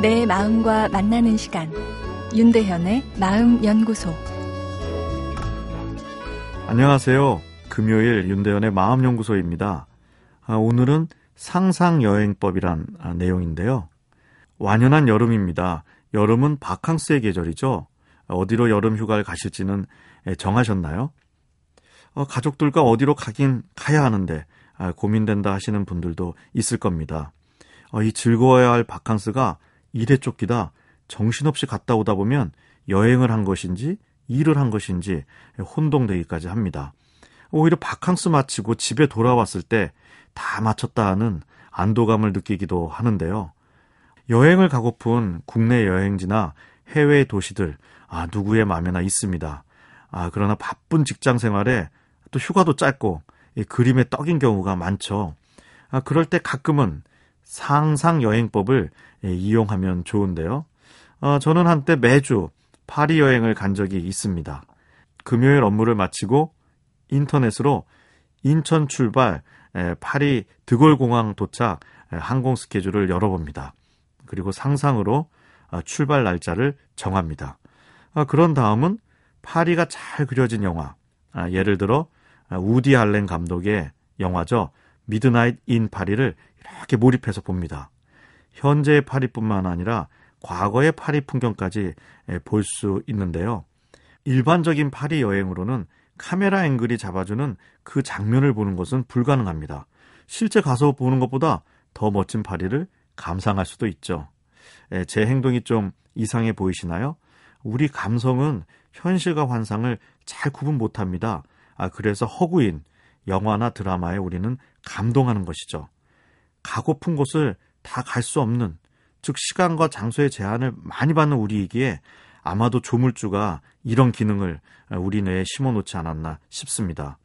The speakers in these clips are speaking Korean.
내 마음과 만나는 시간 윤대현의 마음 연구소 안녕하세요. 금요일 윤대현의 마음 연구소입니다. 아, 오늘은 상상 여행법이란 아, 내용인데요. 완연한 여름입니다. 여름은 바캉스의 계절이죠. 어디로 여름 휴가를 가실지는 정하셨나요? 어, 가족들과 어디로 가긴 가야 하는데 아, 고민된다 하시는 분들도 있을 겁니다. 어, 이 즐거워야 할 바캉스가 일에 쫓기다 정신없이 갔다 오다 보면 여행을 한 것인지 일을 한 것인지 혼동되기까지 합니다. 오히려 바캉스 마치고 집에 돌아왔을 때 다 마쳤다 하는 안도감을 느끼기도 하는데요. 여행을 가고픈 국내 여행지나 해외 도시들, 아, 누구의 마음에나 있습니다. 아, 그러나 바쁜 직장 생활에 또 휴가도 짧고 그림에 떡인 경우가 많죠. 아, 그럴 때 가끔은 상상 여행법을 예, 이용하면 좋은데요. 어, 저는 한때 매주 파리 여행을 간 적이 있습니다. 금요일 업무를 마치고 인터넷으로 인천 출발 예, 파리 드골공항 도착 예, 항공 스케줄을 열어봅니다. 그리고 상상으로 아, 출발 날짜를 정합니다. 아, 그런 다음은 파리가 잘 그려진 영화, 아, 예를 들어 우디 알렌 감독의 영화죠. Midnight in Paris를 이렇게 몰입해서 봅니다. 현재의 파리뿐만 아니라 과거의 파리 풍경까지 볼 수 있는데요. 일반적인 파리 여행으로는 카메라 앵글이 잡아주는 그 장면을 보는 것은 불가능합니다. 실제 가서 보는 것보다 더 멋진 파리를 감상할 수도 있죠. 제 행동이 좀 이상해 보이시나요? 우리 감성은 현실과 환상을 잘 구분 못합니다. 아, 그래서 허구인 영화나 드라마에 우리는 감동하는 것이죠. 가고픈 곳을 다 갈 수 없는, 즉 시간과 장소의 제한을 많이 받는 우리이기에 아마도 조물주가 이런 기능을 우리 뇌에 심어놓지 않았나 싶습니다.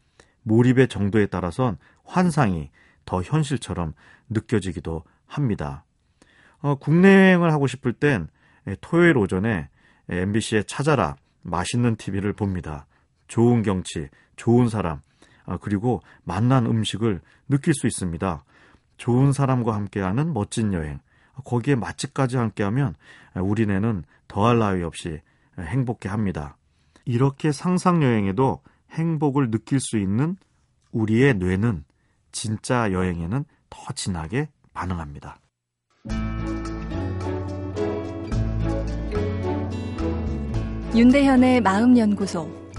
몰입의 정도에 따라선 환상이 더 현실처럼 느껴지기도 합니다. 어, 국내 여행을 하고 싶을 땐 토요일 오전에 MBC에 찾아라 맛있는 TV를 봅니다. 좋은 경치, 좋은 사람, 아, 그리고 맛난 음식을 느낄 수 있습니다. 좋은 사람과 함께하는 멋진 여행, 거기에 맛집까지 함께하면 우리네는 더할 나위 없이 행복해 합니다. 이렇게 상상 여행에도 행복을 느낄 수 있는 우리의 뇌는 진짜 여행에는 더 진하게 반응합니다. 윤대현의 마음연구소.